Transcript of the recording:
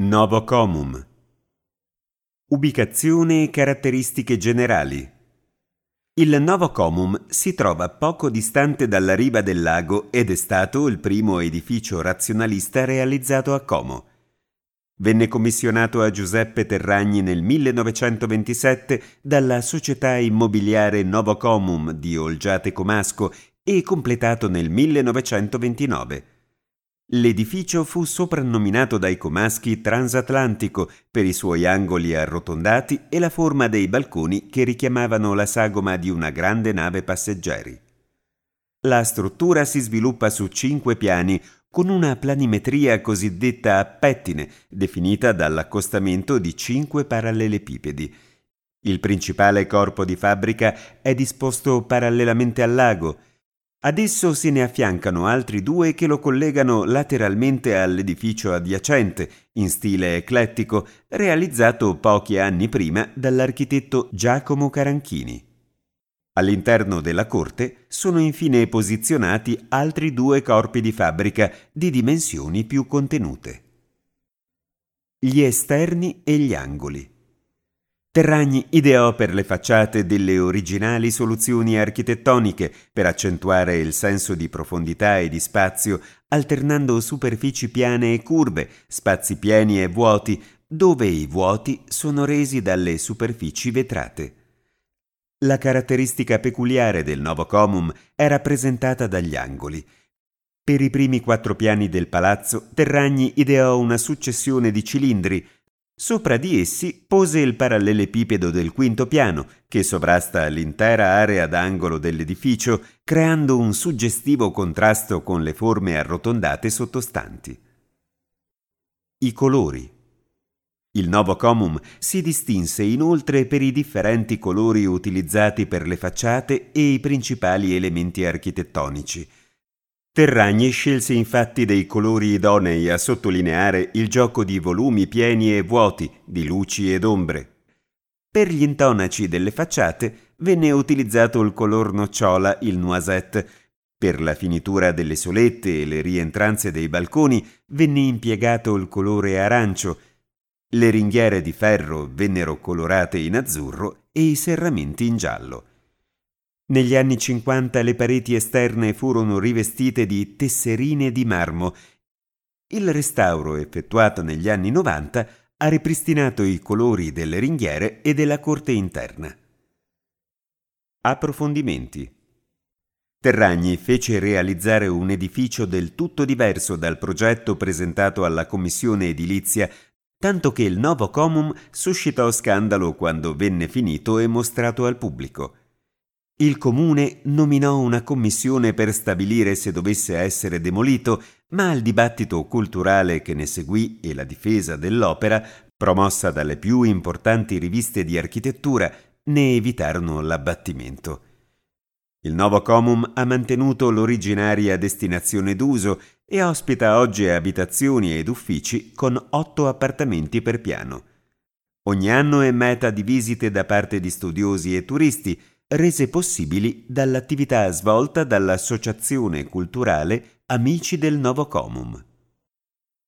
Novo Comum Ubicazione e caratteristiche generali Il Novo Comum si trova poco distante dalla riva del lago ed è stato il primo edificio razionalista realizzato a Como. Venne commissionato a Giuseppe Terragni nel 1927 dalla società immobiliare Novo Comum di Olgiate Comasco e completato nel 1929. L'edificio fu soprannominato dai comaschi transatlantico per i suoi angoli arrotondati e la forma dei balconi che richiamavano la sagoma di una grande nave passeggeri. La struttura si sviluppa su cinque piani con una planimetria cosiddetta a pettine, definita dall'accostamento di cinque parallelepipedi. Il principale corpo di fabbrica è disposto parallelamente al lago, ad esso se ne affiancano altri due che lo collegano lateralmente all'edificio adiacente, in stile eclettico, realizzato pochi anni prima dall'architetto Giacomo Caranchini. All'interno della corte sono infine posizionati altri due corpi di fabbrica di dimensioni più contenute. Gli esterni e gli angoli. Terragni ideò per le facciate delle originali soluzioni architettoniche per accentuare il senso di profondità e di spazio, alternando superfici piane e curve, spazi pieni e vuoti, dove i vuoti sono resi dalle superfici vetrate. La caratteristica peculiare del nuovo comum è rappresentata dagli angoli. Per i primi quattro piani del palazzo, Terragni ideò una successione di cilindri, Sopra di essi pose il parallelepipedo del quinto piano, che sovrasta l'intera area d'angolo dell'edificio, creando un suggestivo contrasto con le forme arrotondate sottostanti. I colori. Il Novo Comum si distinse inoltre per i differenti colori utilizzati per le facciate e i principali elementi architettonici, Terragni scelse infatti dei colori idonei a sottolineare il gioco di volumi pieni e vuoti, di luci ed ombre. Per gli intonaci delle facciate venne utilizzato il color nocciola, il noisette. Per la finitura delle solette e le rientranze dei balconi venne impiegato il colore arancio. Le ringhiere di ferro vennero colorate in azzurro e i serramenti in giallo. Negli anni 50 le pareti esterne furono rivestite di tesserine di marmo. Il restauro effettuato negli anni 90 ha ripristinato i colori delle ringhiere e della corte interna. Approfondimenti. Terragni fece realizzare un edificio del tutto diverso dal progetto presentato alla commissione edilizia, tanto che il nuovo comum suscitò scandalo quando venne finito e mostrato al pubblico. Il comune nominò una commissione per stabilire se dovesse essere demolito, ma il dibattito culturale che ne seguì e la difesa dell'opera, promossa dalle più importanti riviste di architettura, ne evitarono l'abbattimento. Il nuovo comum ha mantenuto l'originaria destinazione d'uso e ospita oggi abitazioni ed uffici con otto appartamenti per piano. Ogni anno è meta di visite da parte di studiosi e turisti, rese possibili dall'attività svolta dall'Associazione Culturale Amici del Novo Comum.